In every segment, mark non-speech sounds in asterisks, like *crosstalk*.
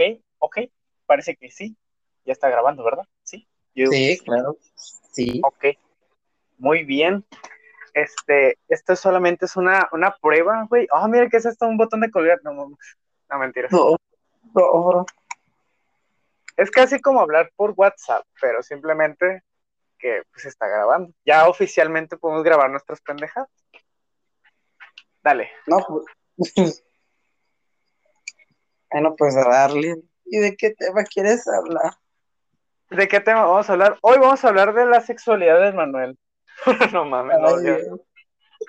ok, ok, parece que sí. Ya está grabando, ¿verdad? Sí. sí, claro. Sí. Ok. Muy bien. Este, esto solamente es una, una prueba, güey. Oh, mira que es esto, un botón de colgar. No, no, no mentira. No, no, Es casi como hablar por WhatsApp, pero simplemente que pues está grabando. Ya oficialmente podemos grabar nuestras pendejadas. Dale. No, pues. *laughs* bueno, pues a darle. ¿Y de qué tema quieres hablar? ¿De qué tema vamos a hablar? Hoy vamos a hablar de la sexualidad de Manuel. *laughs* no mames, no,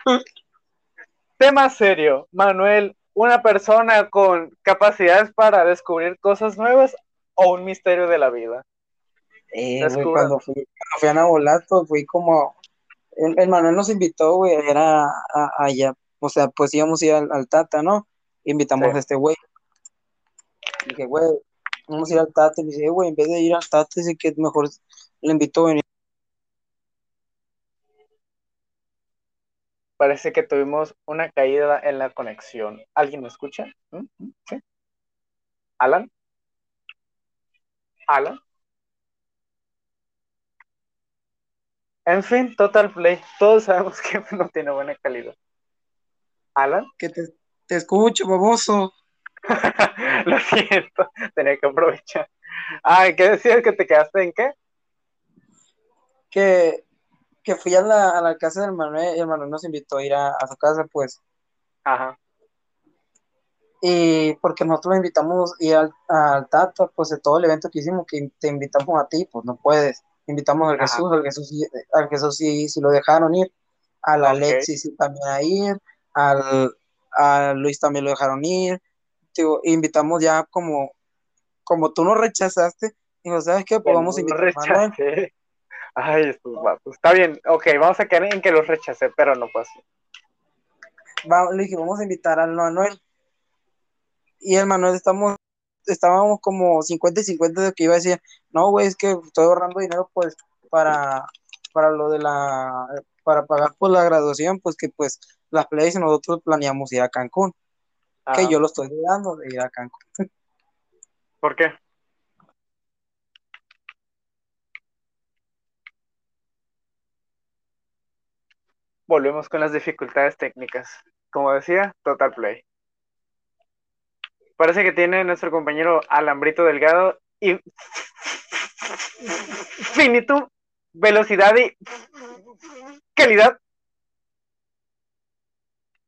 *laughs* Tema serio. Manuel, ¿una persona con capacidades para descubrir cosas nuevas o un misterio de la vida? Eh, cuando, fui, cuando fui a Nabolato, fui como. El, Manuel nos invitó, güey, era allá. O sea, pues íbamos a ir al, Tata, ¿no? Invitamos a este güey. Dije, güey, vamos a ir al Tata. Y me dice, güey, en vez de ir al Tata, dice que mejor le invitó a venir Parece que tuvimos una caída en la conexión. ¿Alguien me escucha? ¿Mm? ¿Mm? ¿Sí? ¿Alan? ¿Alan? En fin, Total Play. Todos sabemos *laughs* que no tiene buena calidad. ¿Alan? Que te, te escucho, baboso. *laughs* Lo siento, tenía que aprovechar. Ay, ¿qué decías que te quedaste en qué? Que que fui a la, a la casa del Manuel y el Manuel nos invitó a ir a, su casa, pues. Ajá. Y porque nosotros lo invitamos y al, al Tata, pues de todo el evento que hicimos, que te invitamos a ti, pues no puedes. Invitamos al Jesús, al Jesús, al Jesús sí, sí, lo dejaron ir, al Alexis sí también a ir, al a Luis también lo dejaron ir. Invitamos ya como, como tú nos rechazaste, dijo, ¿sabes qué? Pues vamos a invitar a Manuel. Ay, estos vatos. Está bien, ok, vamos a quedar en que los rechacé, pero no pasó. le dije, vamos a invitar al Manuel. Y el Manuel estamos, estábamos como 50 y 50 de que iba a decir, no, güey, es que estoy ahorrando dinero pues para, para lo de la, para pagar por la graduación, pues que pues las playas nosotros planeamos ir a Cancún. Que yo lo estoy dudando de ir a Cancún. ¿Por qué? volvemos con las dificultades técnicas. Como decía, Total Play. Parece que tiene nuestro compañero Alambrito Delgado y finitud, velocidad y calidad.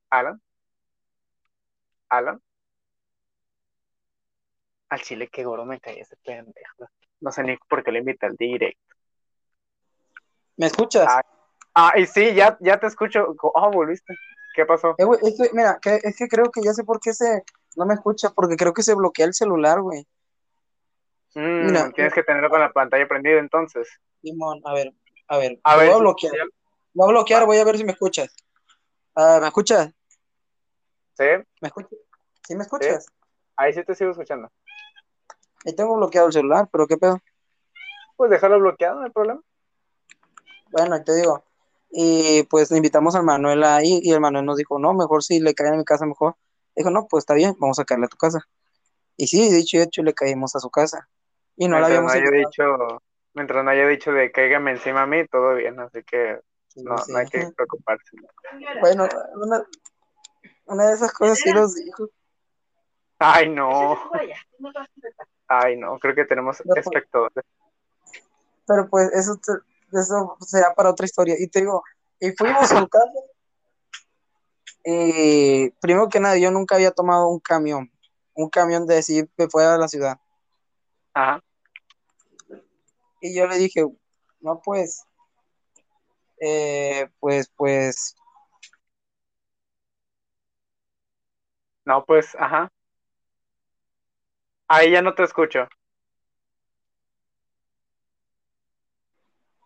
Alan. Alan. Al chile, qué gordo me cae ese pendejo. No sé ni por qué le invita al directo. ¿Me escuchas? Ah, y sí, ya, ya te escucho. Ah, volviste. ¿Qué pasó? Eh, es que, mira, es que creo que ya sé por qué se no me escucha, porque creo que se bloquea el celular, güey. Mm, mira, tienes que tenerlo con la pantalla prendida entonces. Simón, a ver, a ver, a ver voy a bloquear. Voy a bloquear, voy a ver si me escuchas. Ah, ¿Me escuchas? Sí. ¿Me escuchas? ¿Sí me escuchas? Ahí sí te sigo escuchando. Ahí tengo bloqueado el celular, pero ¿qué pedo? Pues déjalo bloqueado, no hay problema. Bueno, te digo, y pues le invitamos al Manuel ahí y el Manuel nos dijo, no, mejor si le cae a mi casa mejor. Dijo, no, pues está bien, vamos a caerle a tu casa. Y sí, dicho y hecho, le caímos a su casa. Y no mientras la habíamos no haya dicho, Mientras no haya dicho de cáigame encima a mí, todo bien, así que no, no hay que preocuparse. Bueno, una, una de esas cosas sí nos dijo. Ay, no. Ay, no, creo que tenemos espectadores. Pero pues eso eso será para otra historia. Y te digo, y fuimos a su casa. Y primero que nada, yo nunca había tomado un camión, un camión de decir que fuera de la ciudad. Ajá. Y yo le dije, no, pues, eh, pues, pues. No, pues, ajá. Ahí ya no te escucho.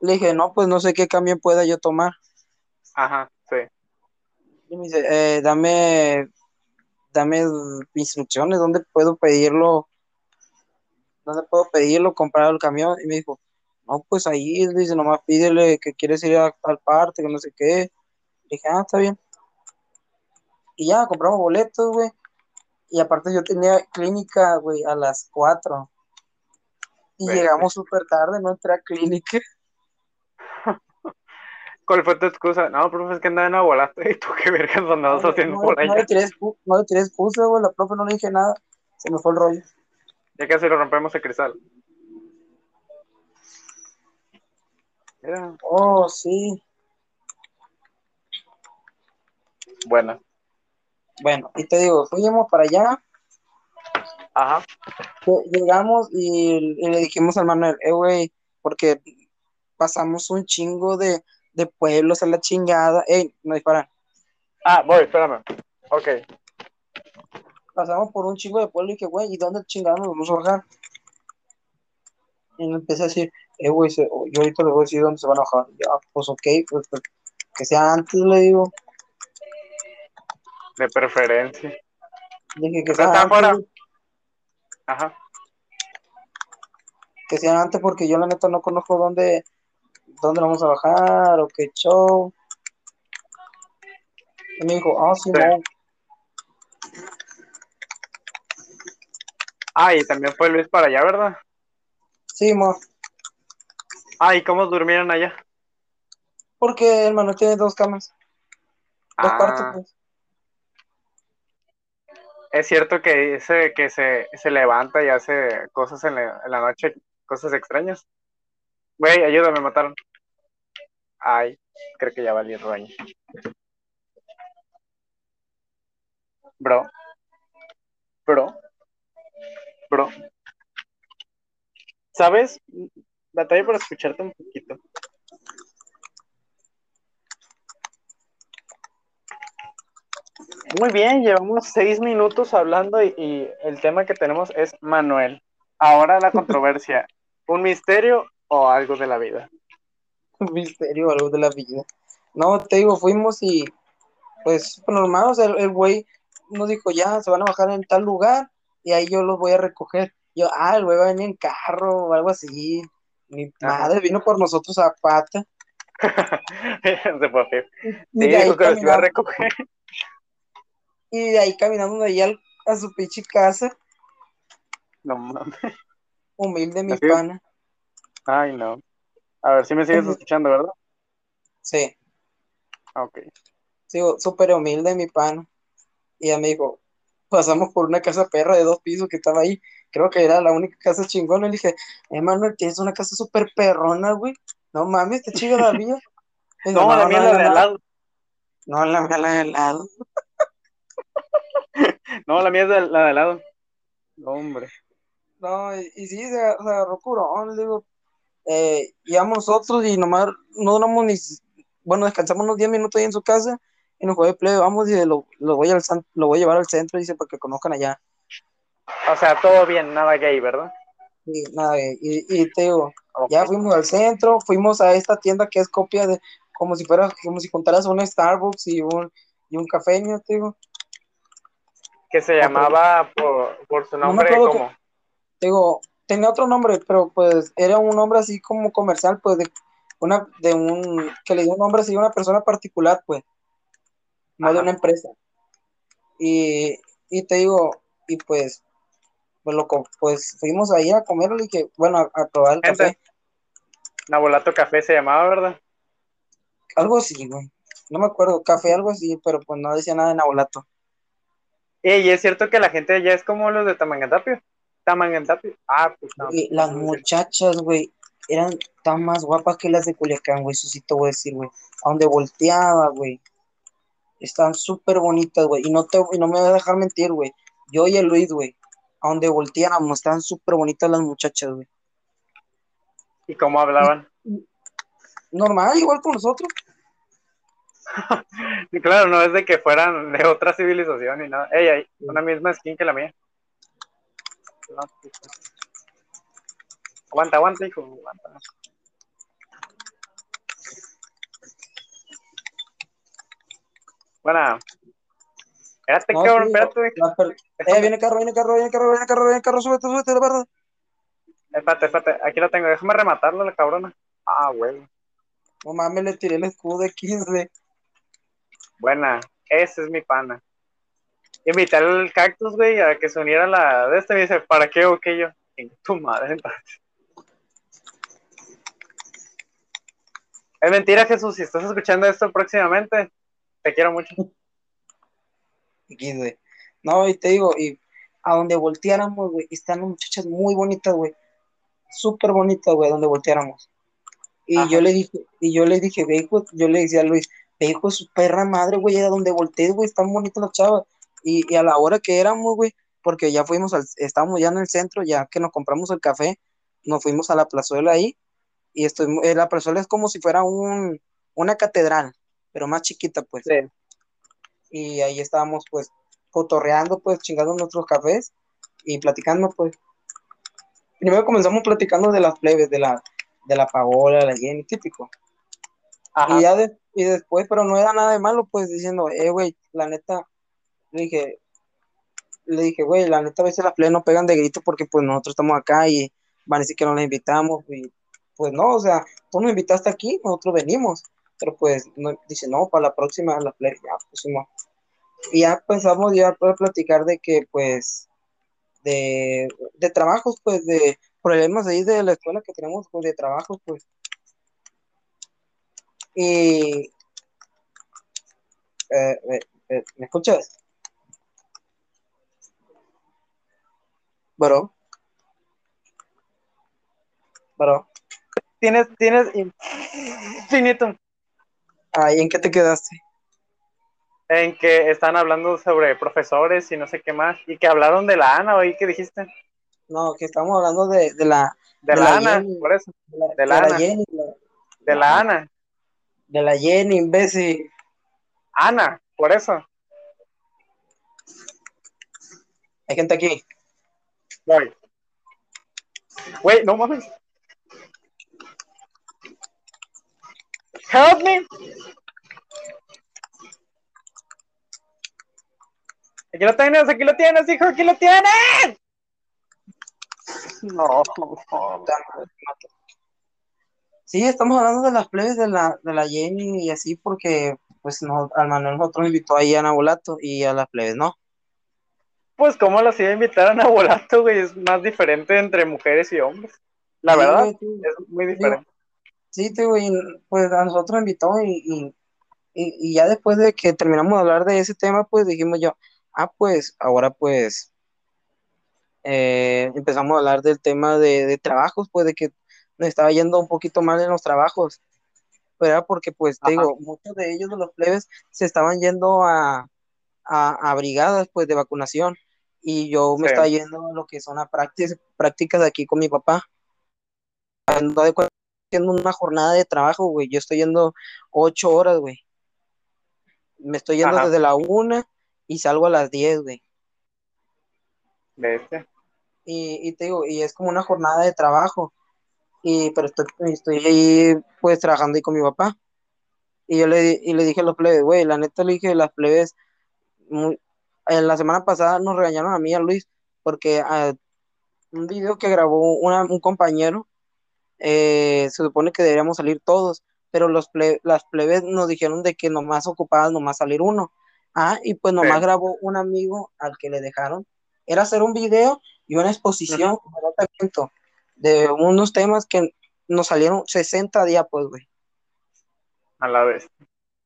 Le dije, no, pues no sé qué camión pueda yo tomar. Ajá, sí. Y me dice, eh, dame, dame instrucciones, ¿dónde puedo pedirlo? ¿Dónde puedo pedirlo, comprar el camión? Y me dijo, no, pues ahí, dice, nomás pídele que quieres ir a, al parte, que no sé qué. Le dije, ah, está bien. Y ya, compramos boletos, güey. Y aparte yo tenía clínica, güey, a las 4. Y llegamos súper tarde, no entré a clínica. ¿Cuál fue tu excusa? No, profe, es que andaba en abuelaste y tú qué vergas andabas no, haciendo por allá. No le, tiré, no excusa, güey, la profe no le dije nada. Se me fue el rollo. Ya casi lo rompemos el cristal. Oh, sí. Bueno. Bueno, y te digo, fuimos para allá. Ajá. Llegamos y, le dijimos al Manuel, eh, güey, porque pasamos un chingo de, de pueblos a la chingada. Ey, no disparan. Ah, voy, espérame. Ok. Pasamos por un chingo de pueblos y que, güey, ¿y dónde chingados nos vamos a bajar? Y me empecé a decir, eh, güey, yo ahorita les voy a decir dónde se van a bajar. Ya, pues ok, pues, pues que sea antes, le digo. De preferencia. Dije que sea antes. Ajá. Que sea antes porque yo la neta no conozco dónde, dónde vamos a bajar o qué show. Y me dijo, ah, sí, no. Ah, y también fue Luis para allá, ¿verdad? Sí, mo. Ah, ¿y cómo durmieron allá? Porque el Manuel tiene dos camas. Dos ah. partes, pues. Es cierto que dice que se, se levanta y hace cosas en la, en la noche, cosas extrañas. Güey, ayúdame, mataron. Ay, creo que ya valí el baño. Bro. Bro. Bro. ¿Sabes? Batalla para escucharte un poquito. Muy bien, llevamos seis minutos hablando y, el tema que tenemos es Manuel. Ahora la controversia, *laughs* ¿un misterio o algo de la vida? Un misterio o algo de la vida. No, te digo, fuimos y pues normal, o sea, el güey nos dijo, ya, se van a bajar en tal lugar y ahí yo los voy a recoger. Yo, ah, el güey va a venir en carro o algo así. Mi madre vino por nosotros a pata. *laughs* Se fue Sí, dijo que los iba a recoger. Y de ahí caminando de ahí a su pinche casa. No mames. Humilde mi pana. Ay, no. A ver si me sigues escuchando, ¿verdad? Sí. Ok. Sigo súper humilde mi pana. Y ella me dijo, pasamos por una casa perra de dos pisos que estaba ahí. Creo que era la única casa chingona. Y le dije, eh, Manuel, tienes una casa súper perrona, güey. No mames, te chido la *laughs* vida. no, la mía la de lado. No, la mía la de lado. No, la mía es la de al lado. hombre. No, y, sí, se, agarró curón, le digo. Eh, íbamos nosotros y nomás no duramos ni. Bueno, descansamos unos 10 minutos ahí en su casa y nos de play, vamos y lo, lo, voy al, lo voy a llevar al centro, dice, para que conozcan allá. O sea, todo bien, nada gay, ¿verdad? Sí, nada gay. Y, y te digo, ya fuimos al centro, fuimos a esta tienda que es copia de, como si fuera, como si contaras un Starbucks y un, y un café, te digo. Que se llamaba por, por su nombre, te digo, tenía otro nombre, pero pues era un nombre así como comercial, pues de una, de un, que le dio un nombre así a una persona particular, pues no de una empresa. Y, te digo, y pues, pues, loco, pues fuimos ahí a comer y que, bueno, a, probar el café. Nabolato Café se llamaba, ¿verdad? Algo así, güey. No me acuerdo, café, algo así, pero pues no decía nada de Nabolato. Y es cierto que la gente ya es como los de Tamangantapio. Tamangantapio. Ah, pues no. las muchachas, güey, eran tan más guapas que las de Culiacán, güey. Eso sí te voy a decir, güey. A donde volteaba, güey. Están súper bonitas, güey. Y no, te, y no me voy a dejar mentir, güey. Yo y el Luis, güey. A donde volteáramos, estaban súper bonitas las muchachas, güey. ¿Y cómo hablaban? Normal, igual con nosotros. *laughs* claro, no es de que fueran de otra civilización ni nada. Hay una misma skin que la mía. Aguanta, aguanta, hijo. Aguanta. Buena. Espérate, cabrón, espérate. Eh, viene carro, viene carro, viene carro, viene carro, viene carro, súbete, súbete, de verdad. Espérate, espérate, aquí lo tengo, déjame rematarlo, la cabrona. Ah, güey. No mames, le tiré el escudo de 15. Buena, ese es mi pana. invitar al cactus, güey, a que se uniera a la de este. Me dice, ¿para qué o qué yo? En tu madre, *laughs* entonces. Es mentira, Jesús. Si estás escuchando esto próximamente, te quiero mucho. No, y te digo, y a donde volteáramos, güey, están muchachas muy bonitas, güey. Súper bonitas, güey, donde volteáramos. Y yo le dije, y yo le dije, ve, yo le decía a Luis, hijo, su perra madre, güey, a donde volteé, güey, están bonitas las chavas. Y, a la hora que éramos, güey, porque ya fuimos al, estábamos ya en el centro, ya que nos compramos el café, nos fuimos a la plazuela ahí, y estoy, eh, la plazuela es como si fuera un, una catedral, pero más chiquita, pues. Y ahí estábamos, pues, cotorreando, pues, chingando nuestros cafés y platicando, pues. Primero comenzamos platicando de las plebes, de la, de la Paola, la Jenny, típico. Y ya y después, pero no era nada de malo, pues, diciendo, eh, güey, la neta, le dije, le dije, güey, la neta a veces las plebes no pegan de grito porque, pues, nosotros estamos acá y van a decir que no las invitamos, y pues no, o sea, tú nos invitaste aquí, nosotros venimos, pero pues, no, dice, no, para la próxima, la plebe, ya, no y ya pensamos ya poder platicar de que pues de, de trabajos pues de problemas ahí de la escuela que tenemos pues de trabajos pues y eh, eh, eh, ¿me escuchas? Bro. Bro. Tienes, tienes infinito. Ahí, ¿en qué te quedaste? en que están hablando sobre profesores y no sé qué más, y que hablaron de la Ana, ¿oí qué dijiste? No, que estamos hablando de, de la... De, la, Ana, por eso. De la, Ana. Jenny, de la Ana. De la Jenny, imbécil. Ana, por eso. Hay gente aquí. Voy. Wait, no mames. Help me. Aquí lo tienes, aquí lo tienes, hijo, aquí lo tienes. No, Sí, estamos hablando de las plebes de la, de la Jenny y así porque pues no, al Manuel nosotros invitó ahí a Nabolato y a las plebes, ¿no? Pues cómo las iba a invitar a Nabolato, güey, es más diferente entre mujeres y hombres. La verdad, es muy diferente. sí, te, güey, pues a nosotros invitó y, y, y, ya después de que terminamos de hablar de ese tema, pues dijimos yo, Ah, pues ahora pues eh, empezamos a hablar del tema de, trabajos, pues de que me estaba yendo un poquito mal en los trabajos. Pero era porque, pues, te digo, muchos de ellos, de los plebes, se estaban yendo a, a, brigadas, pues, de vacunación. Y yo me estaba yendo a lo que son a prácticas, prácticas de aquí con mi papá. Ando haciendo una jornada de trabajo, güey. Yo estoy yendo ocho horas, güey. Me estoy yendo desde la una y salgo a las 10, güey. ¿Viste? Y, y te digo, y es como una jornada de trabajo. Y, pero estoy, estoy ahí, pues, trabajando ahí con mi papá. Y yo le, y le dije a los plebes, güey, la neta le dije a las plebes, en la semana pasada nos regañaron a mí, a Luis, porque a, ah, un video que grabó un compañero, eh, se supone que deberíamos salir todos, pero los las plebes nos dijeron de que nomás ocupaban nomás salir uno. Ah, y pues nomás grabó un amigo al que le dejaron. Era hacer un video y una exposición de unos temas que nos salieron 60 días, pues, güey. A la vez.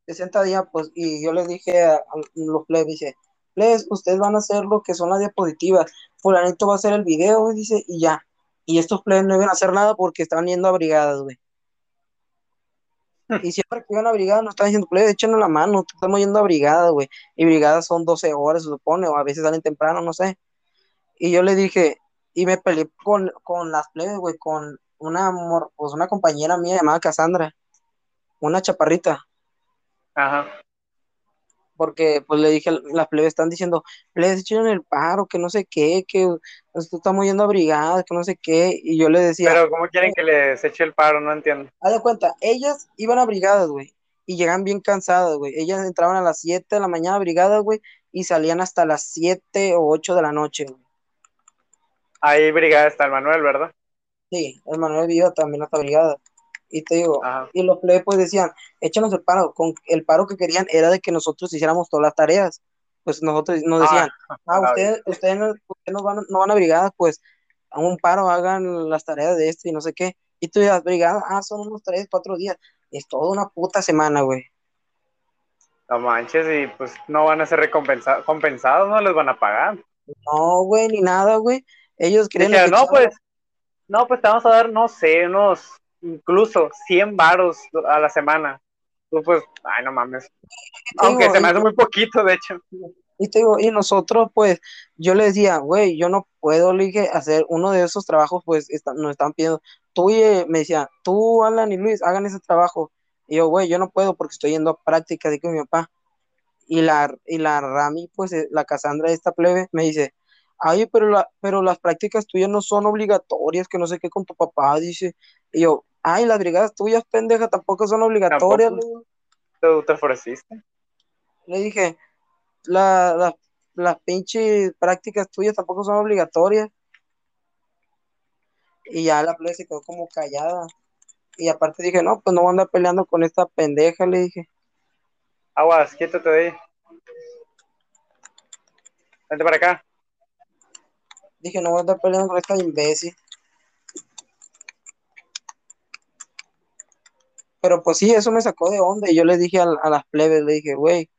60 días, pues, y yo les dije a, los plebes, dice, plebes, ustedes van a hacer lo que son las diapositivas, fulanito va a hacer el video, dice, y ya. Y estos plebes no iban a hacer nada porque estaban yendo a brigadas, güey. *laughs* Y siempre que iban a brigada, nos están diciendo, plebe, échenos la mano, estamos yendo a brigada, güey. Y brigadas son 12 horas, se supone, o a veces salen temprano, no sé. Y yo le dije, y me peleé con, con las plebes, güey, con una, pues una compañera mía llamada Cassandra, una chaparrita. Ajá. Porque, pues le dije, las plebes están diciendo, plebes, echen el paro, que no sé qué, que estamos yendo a brigadas, que no sé qué. Y yo le decía. Pero, ¿cómo quieren que les eche el paro? No entiendo. Haz de cuenta, ellas iban a brigadas, güey, y llegan bien cansadas, güey. Ellas entraban a las 7 de la mañana a brigadas, güey, y salían hasta las 7 o 8 de la noche, güey. Ahí brigada está el Manuel, ¿verdad? Sí, el Manuel viva también hasta brigada. Y te digo, y los plebes pues decían, échanos el paro. Con el paro que querían era de que nosotros hiciéramos todas las tareas. pues nosotros nos decían, *laughs* ah, ah ustedes, ustedes, no, no, van, no van a brigadas, pues a un paro hagan las tareas de este y no sé qué. Y tú dices, brigada, ah, son unos tres, cuatro días. Es toda una puta semana, güey. No manches, y pues no van a ser recompensados, compensados, no les van a pagar. No, güey, ni nada, güey. Ellos creen que no, pues, no, pues te vamos a dar, no sé, unos, incluso 100 varos a la semana. Tú, pues, ay, no mames. Aunque se me hace muy poquito, de hecho. Y te digo, y nosotros, pues, yo le decía, güey, yo no puedo, le dije, hacer uno de esos trabajos, pues, nos están pidiendo. Tú, y, me decía, tú, Alan y Luis, hagan ese trabajo. Y yo, güey, yo no puedo porque estoy yendo a práctica, de con mi papá. Y la, y la Rami, pues, eh, la Cassandra de esta plebe, me dice, ay, pero, la, pero las prácticas tuyas no son obligatorias, que no sé qué con tu papá, dice. Y yo, ay, las brigadas tuyas, pendeja, tampoco son obligatorias. ¿Tú te ofreciste? Le dije, la, las pinches prácticas tuyas tampoco son obligatorias. Y ya la plebe se quedó como callada. Y aparte dije, no, pues no voy a andar peleando con esta pendeja, le dije. Aguas, quítate de ahí. Vente para acá. Dije, no voy a andar peleando con esta imbécil. Pero pues sí, eso me sacó de onda. Y yo le dije a, a las plebes, le dije, güey,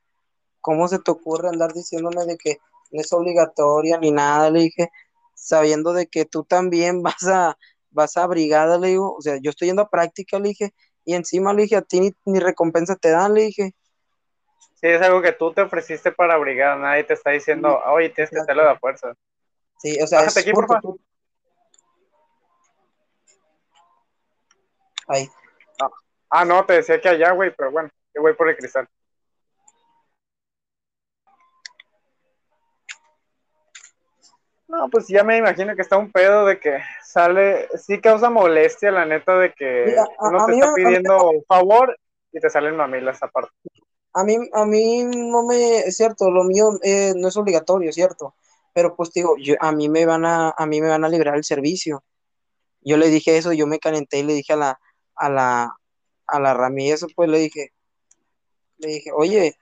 ¿cómo se te ocurre andar diciéndome de que no es obligatoria ni nada? Le dije, sabiendo de que tú también *laughs* vas a, vas a brigada, le digo, o sea, yo estoy yendo a práctica, le dije, y encima le dije, a ti ni, recompensa te dan, le dije. Sí, es algo que tú te ofreciste para brigada, nadie te está diciendo, oye, tienes que hacerlo de fuerza. Sí, o sea, Bájate aquí, por favor. Ahí. Ah, ah, no, te decía que allá, güey, pero bueno, yo voy por el cristal. No, pues ya me imagino que está un pedo de que sale, sí causa molestia la neta de que uno te está pidiendo un favor y te salen mamilas aparte. A mí, a mí no me, es cierto, lo mío eh, no es obligatorio, cierto, pero pues digo, yo, a mí me van a, a mí me van a liberar el servicio. Yo le dije eso, yo me calenté y le dije a la, a la, a la Rami eso, pues le dije, le dije, oye,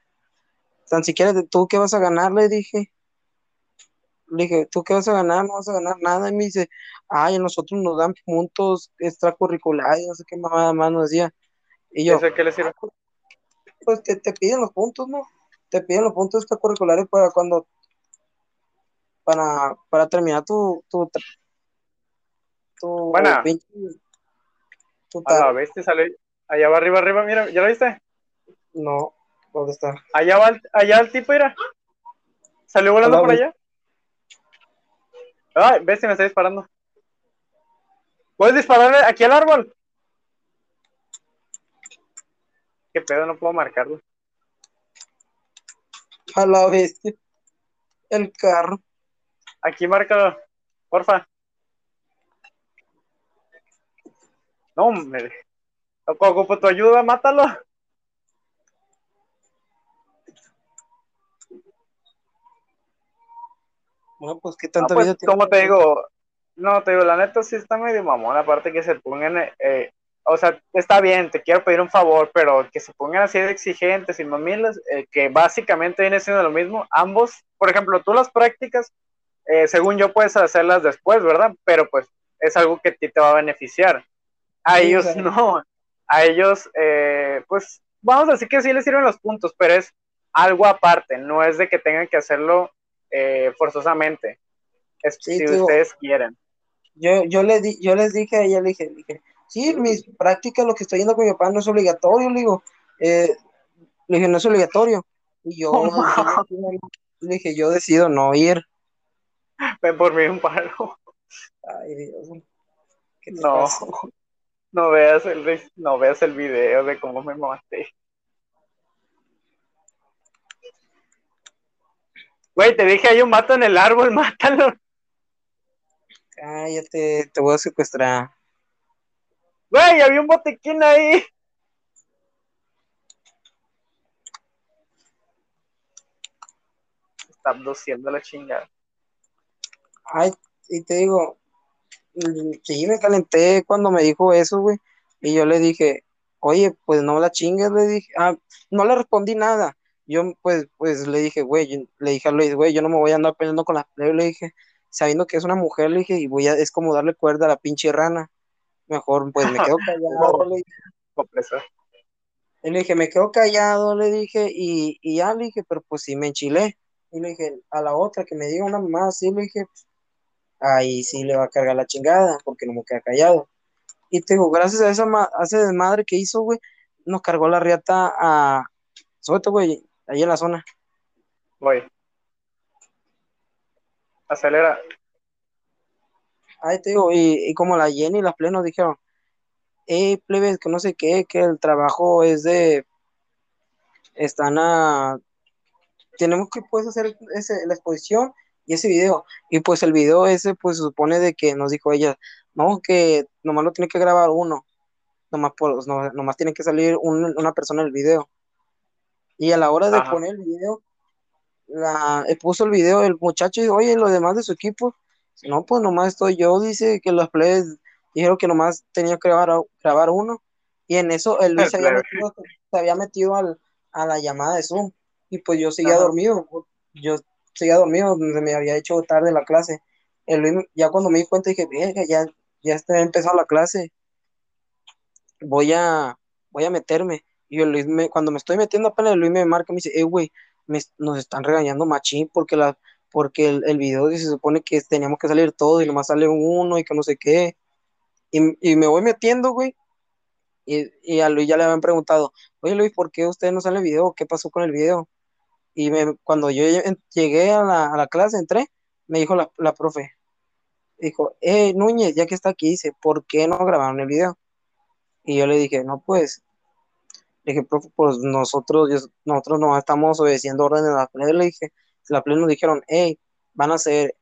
tan siquiera tú qué vas a ganar, le dije, le dije, ¿tú qué vas a ganar? No vas a ganar nada. Y me dice, ay, a nosotros nos dan puntos extracurriculares, no sé qué mamada más nos decía. Y yo, qué le sirve? Ah, pues que te piden los puntos, ¿no? Te piden los puntos extracurriculares para cuando, para, para terminar tu, tu, tu Buena. Pinche, tu a la bestia sale, allá va arriba, arriba, mira, ¿ya lo viste? No, ¿dónde está? Allá va, allá el tipo, era. Salió volando por allá. Ay, ves si me está disparando. ¿Puedes dispararle aquí al árbol? ¿Qué pedo? No puedo marcarlo. A la bestia. El carro. Aquí márcalo, porfa. No, me. Ocupo tu ayuda, mátalo. Bueno, pues qué tanto pues, Como te digo, no, te digo, la neta sí está medio mamón, aparte que se pongan, eh, o sea, está bien, te quiero pedir un favor, pero que se pongan así de exigentes y mamilas, eh, que básicamente viene siendo lo mismo, ambos, por ejemplo, tú las prácticas, eh, según yo puedes hacerlas después, ¿verdad? Pero pues es algo que a ti te va a beneficiar. A ellos *laughs* no, a ellos, pues vamos a decir que sí les sirven los puntos, pero es algo aparte, no es de que tengan que hacerlo eh, forzosamente, si ustedes quieren. Yo, yo, le di, yo les dije a ella, le dije, dije, sí, mis prácticas, lo que estoy yendo con mi papá no es obligatorio, le digo, eh, le dije, no es obligatorio. Y yo, *laughs* le dije, yo decido no ir. *laughs* Ven por mí un paro. Ay, Dios. no, no veas el no veas el video de cómo me maté. Güey, te dije, hay un mato en el árbol, *laughs* mátalo. Cállate, te voy a secuestrar. Güey, había un botequín ahí. Está abduciendo la chingada. Ay, y te digo, mm, sí, me calenté cuando me dijo eso, güey. Y yo le dije, oye, pues no la chingues, le dije. Ah, no le respondí nada yo pues, pues le dije, güey, le dije a Luis, güey, yo no me voy a andar peleando con las plebes, le dije, sabiendo que es una mujer, le dije, y voy a, es como darle cuerda a la pinche rana. Mejor, pues me quedo callado, le dije. Y le dije, me quedo callado, le dije, y, y ya le dije, pero pues sí me enchilé. Y le dije, a la otra que me diga una más, sí, le dije, ahí sí le va a cargar la chingada, porque no me queda callado. Y te digo, gracias a esa a ese desmadre que hizo, güey, nos cargó la riata a. Suelta, güey, ahí en la zona. Voy. Acelera. Ahí te digo, y, como la Jenny y las plenos dijeron, eh, plebes, que no sé qué, que el trabajo es de. Están a. Tenemos que pues hacer ese, la exposición y ese video. Y pues el video ese, pues supone de que nos dijo ella, no, que nomás lo tiene que grabar uno, nomás, por, no, nomás tiene que salir una persona el video. Y a la hora de poner el video, la, eh, puso el video el muchacho y dijo, oye, los demás de su equipo, no, pues nomás estoy yo, dice que los players dijeron que nomás tenía que grabar, grabar uno. Y en eso el Luis se había metido, se había metido al, a la llamada de Zoom. Y pues yo seguía dormido. Yo seguía dormido, se me había hecho tarde la clase. El ya cuando me di cuenta dije, ya, ya está empezado la clase. Voy a, voy a meterme. Y yo, Luis, me, cuando me estoy metiendo apenas, Luis me marca y me dice, eh, güey, nos están regañando machín porque la, porque el, el video se supone que teníamos que salir todos y nomás sale uno y que no sé qué. Y, me voy metiendo, güey. Y, a Luis ya le habían preguntado, oye Luis, ¿por qué usted no sale el video? ¿Qué pasó con el video? Y me, cuando yo llegué a la, a la clase, entré, me dijo la, la profe, dijo, eh, Núñez, ya que está aquí, dice, ¿por qué no grabaron el video? Y yo le dije, no, pues, le dije, profe, pues nosotros, nosotros no estamos obedeciendo órdenes de la plena, le dije, la plena nos dijeron, hey, van a hacer,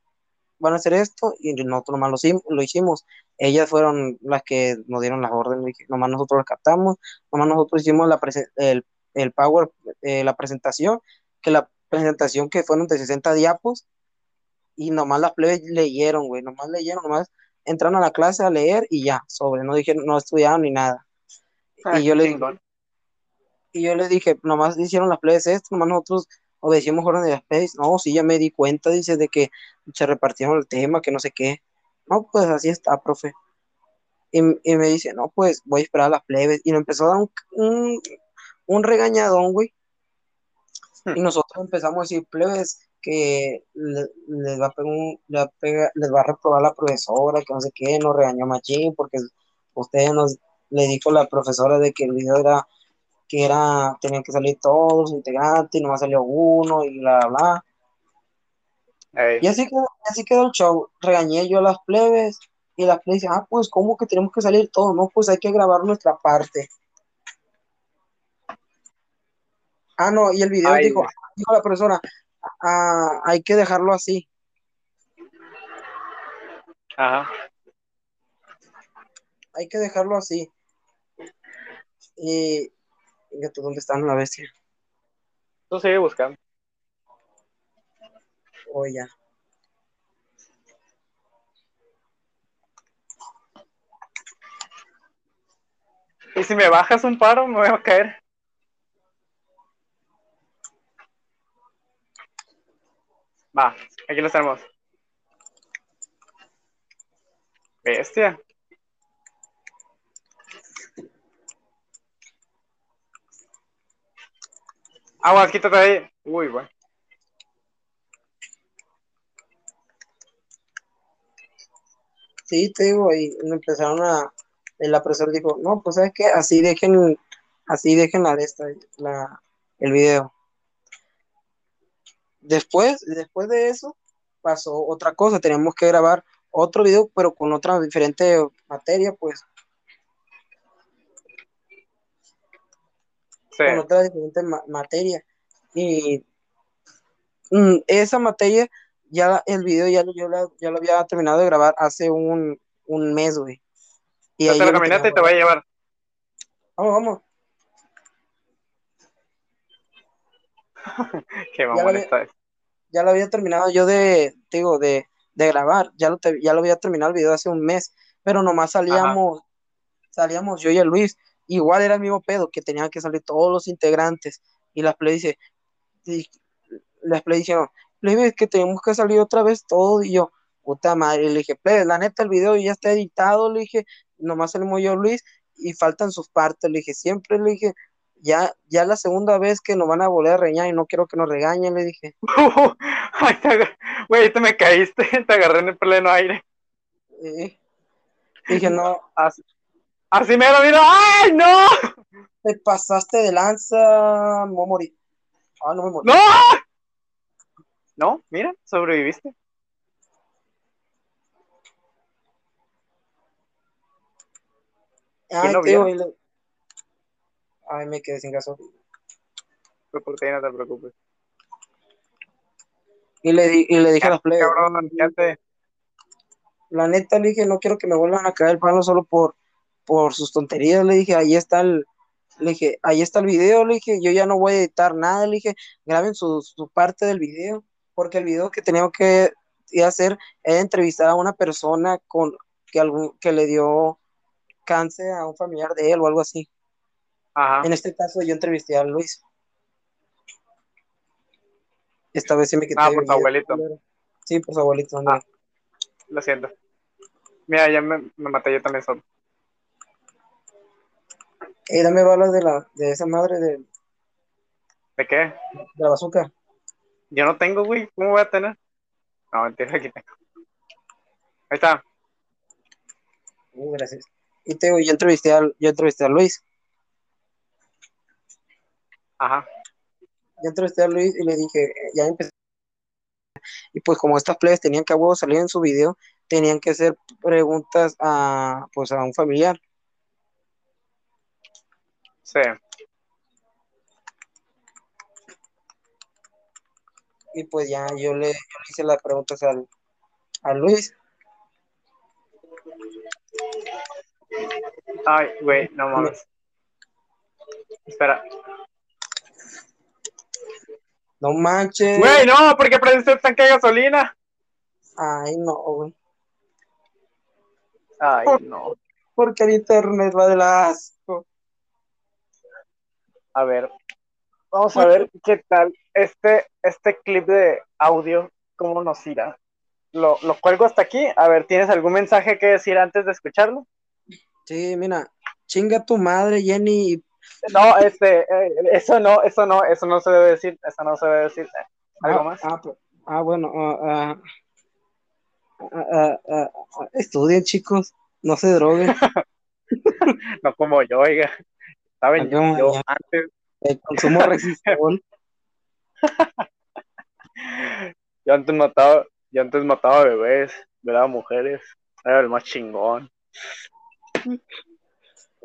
van a hacer esto, y nosotros nomás lo, lo hicimos. Ellas fueron las que nos dieron las órdenes, le dije, nomás nosotros las captamos, nomás nosotros hicimos la el, el power, eh, la presentación, que la presentación que fueron de 60 diapos, y nomás las plebes leyeron, güey, nomás leyeron, nomás entraron a la clase a leer y ya, sobre, no dijeron, no estudiaron ni nada. Ah, y yo le dije, y yo le dije, nomás hicieron las plebes esto, nomás nosotros obedecimos orden de las plebes, no, sí, ya me di cuenta, dice, de que se repartieron el tema, que no sé qué. No, pues así está, profe. Y, me dice, no, pues voy a esperar a las plebes. Y me empezó a dar un, un, regañadón, güey. *laughs* Y nosotros empezamos a decir, plebes, que les va a pegar, les va a reprobar la profesora, que no sé qué, nos regañó machín, porque ustedes nos le dijo la profesora de que el video era que era, tenían que salir todos los integrantes, y nomás salió uno y bla bla Y así quedó, así quedó el show. Regañé yo a las plebes y las plebes dicen, ah, pues, ¿cómo que tenemos que salir todos? No, pues hay que grabar nuestra parte. Ah, no, y el video dijo, dijo la profesora, Ah, hay que dejarlo así. Ajá. Hay que dejarlo así. Y, ¿dónde están la bestia? Tú sigue buscando. Oh, ya. Y si me bajas un paro, me voy a caer. Va, aquí lo tenemos. Bestia. Agua, quítate ahí. Uy, bueno. Sí, te digo, y empezaron a, la profesora dijo, no, pues sabes que así dejen, así dejen la de esta, la, el video. Después, después de eso, pasó otra cosa, teníamos que grabar otro video, pero con otra diferente materia, pues. Con otra diferente materia. Y mm, esa materia, ya el video ya, yo ya lo había terminado de grabar hace un, mes, güey. Y ahí y te voy a llevar. Vamos, vamos. *laughs* Qué mamón está ya lo había terminado yo de, digo, de, de grabar, ya lo, ya lo había terminado el video hace un mes, pero nomás salíamos, salíamos yo y el Luis, igual era el mismo pedo, que tenían que salir todos los integrantes, y la play dice, les play dijeron, plebe, que tenemos que salir otra vez todo, y yo, puta madre, le dije, la neta, el video ya está editado, le dije, nomás salimos yo, Luis, y faltan sus partes, le dije, siempre, le dije, ya, ya la segunda vez que nos van a volver a reñar y no quiero que nos regañen, le dije. *laughs* Güey, te me caíste, *laughs* te agarré en el pleno aire. Dije, no. Así, así me lo miro, ¡ay, no! Te pasaste de lanza, no morí. Ah, no me morí. ¡No! No, mira, sobreviviste. Ay, tío, Ay, me quedé sin gasolina. Pues por no te preocupes. Y le, di, y le dije a los players. Cabrón, La neta le dije, no quiero que me vuelvan a caer el palo solo por, por sus tonterías. Le dije, ahí está el, le dije, ahí está el video, le dije, yo ya no voy a editar nada, le dije, graben su, su parte del video, porque el video que teníamos que hacer era entrevistar a una persona con que, algún, que le dio cáncer a un familiar de él o algo así. En este caso yo entrevisté a Luis. Esta vez sí me quité. Ah, por su abuelito. Sí, por su abuelito. Ah, lo siento. Mira, ya me, me, maté yo también solo. Eh, dame balas de la, de esa madre de. ¿De qué? De la bazooka. Yo no tengo, güey. ¿Cómo voy a tener? No, mentira, aquí tengo. Ahí está. Uh, gracias. Y te, yo entrevisté a, yo entrevisté a Luis. Ajá. Yo entrevisté a Luis y le dije, ya empecé. Y pues como estas playas tenían que a huevo salir en su video, tenían que hacer preguntas a pues a un familiar. Sí. Y pues ya yo le, hice las preguntas al, a Luis. Ay, güey, no mames. Espera. No manches. Güey, no, porque prendiste el tanque de gasolina. Ay, no, güey. Ay, no. Porque el internet va de asco. A ver, vamos a ver qué tal este, este clip de audio, cómo nos irá. Lo, lo cuelgo hasta aquí. A ver, ¿tienes algún mensaje que decir antes de escucharlo? Sí, mira, chinga tu madre, Jenny, no, este, eh, eso no, eso no, eso no se debe decir, eso no se debe decir. ¿Algo ah, más? Ah, pues, ah bueno, uh, estudien chicos, no se droguen. *laughs* no como yo, oiga. Saben, yo, yo antes. El consumo resistol. *laughs* yo antes mataba, yo antes mataba bebés, a mujeres, era el más chingón.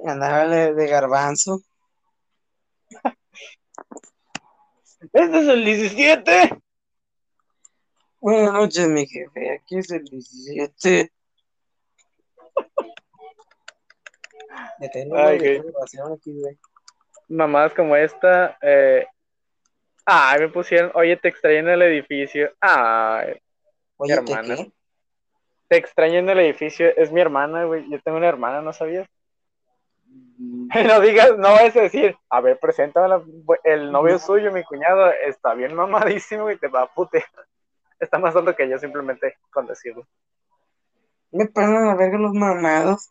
Andaba de garbanzo. Este es el 17. Buenas noches, mi jefe. Aquí es el 17. Ay, Mamás como esta. Eh... Ay, me pusieron. Oye, te extraño en el edificio. Ay, mi hermana. Te extraño en el edificio. Es mi hermana, güey. Yo tengo una hermana, ¿no sabías? *laughs* No digas, no vas a decir, a ver, preséntame el novio suyo, mi cuñado, está bien mamadísimo y te va a putear. *laughs* Está más alto que yo simplemente con decirlo. Me pasan a ver los mamados.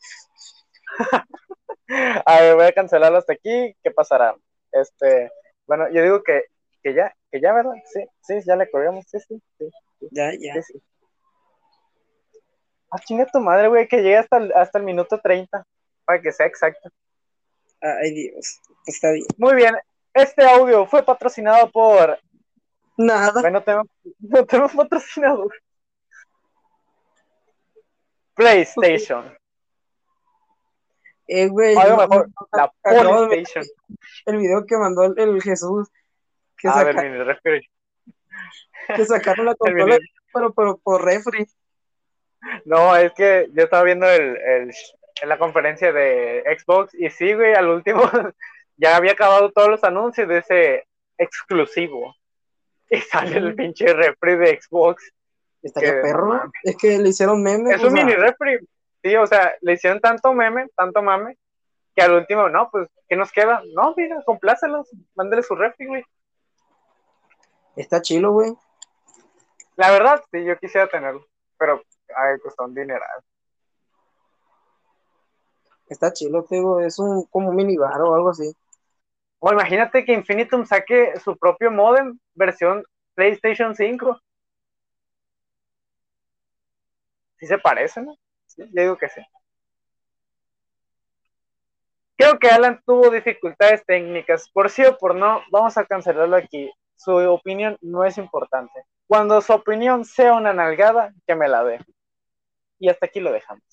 *laughs* a ver, voy a cancelarlo hasta aquí. ¿Qué pasará? Este, bueno, yo digo que, que ya, que ya, ¿verdad? Sí, sí, ya le corremos, sí, sí, sí, Ya, ya. Ah, chinga tu madre, güey, que llegue hasta hasta el minuto 30, para que sea exacto. Ay, Dios, está bien. Muy bien, este audio fue patrocinado por. Nada. Bueno, tenemos, no tenemos patrocinador. PlayStation. Eh, güey. Algo mejor, la PlayStation. El video que mandó el, Jesús. Que A saca, ver, refri. Que sacaron la *laughs* consola, pero, pero por refri. No, es que yo estaba viendo el, el, en la conferencia de Xbox y sí, güey, al último *laughs* ya había acabado todos los anuncios de ese exclusivo. Y sale el pinche refri de Xbox. Estaría perro. es que le hicieron meme. Es un mini refri. Sí, o sea, le hicieron tanto meme, tanto mame, que al último, no, pues, ¿qué nos queda? No, mira, complácelos, mándale su refri, güey. Está chilo, güey. La verdad, sí, yo quisiera tenerlo, pero ay, costó un dineral. Está chilo, digo, es un como minibar o algo así. O imagínate que Infinitum saque su propio modem, versión PlayStation 5. Sí se parecen, ¿no? Sí, digo que sí. Creo que Alan tuvo dificultades técnicas. Por sí o por no, vamos a cancelarlo aquí. Su opinión no es importante. Cuando su opinión sea una nalgada, que me la dé. Y hasta aquí lo dejamos.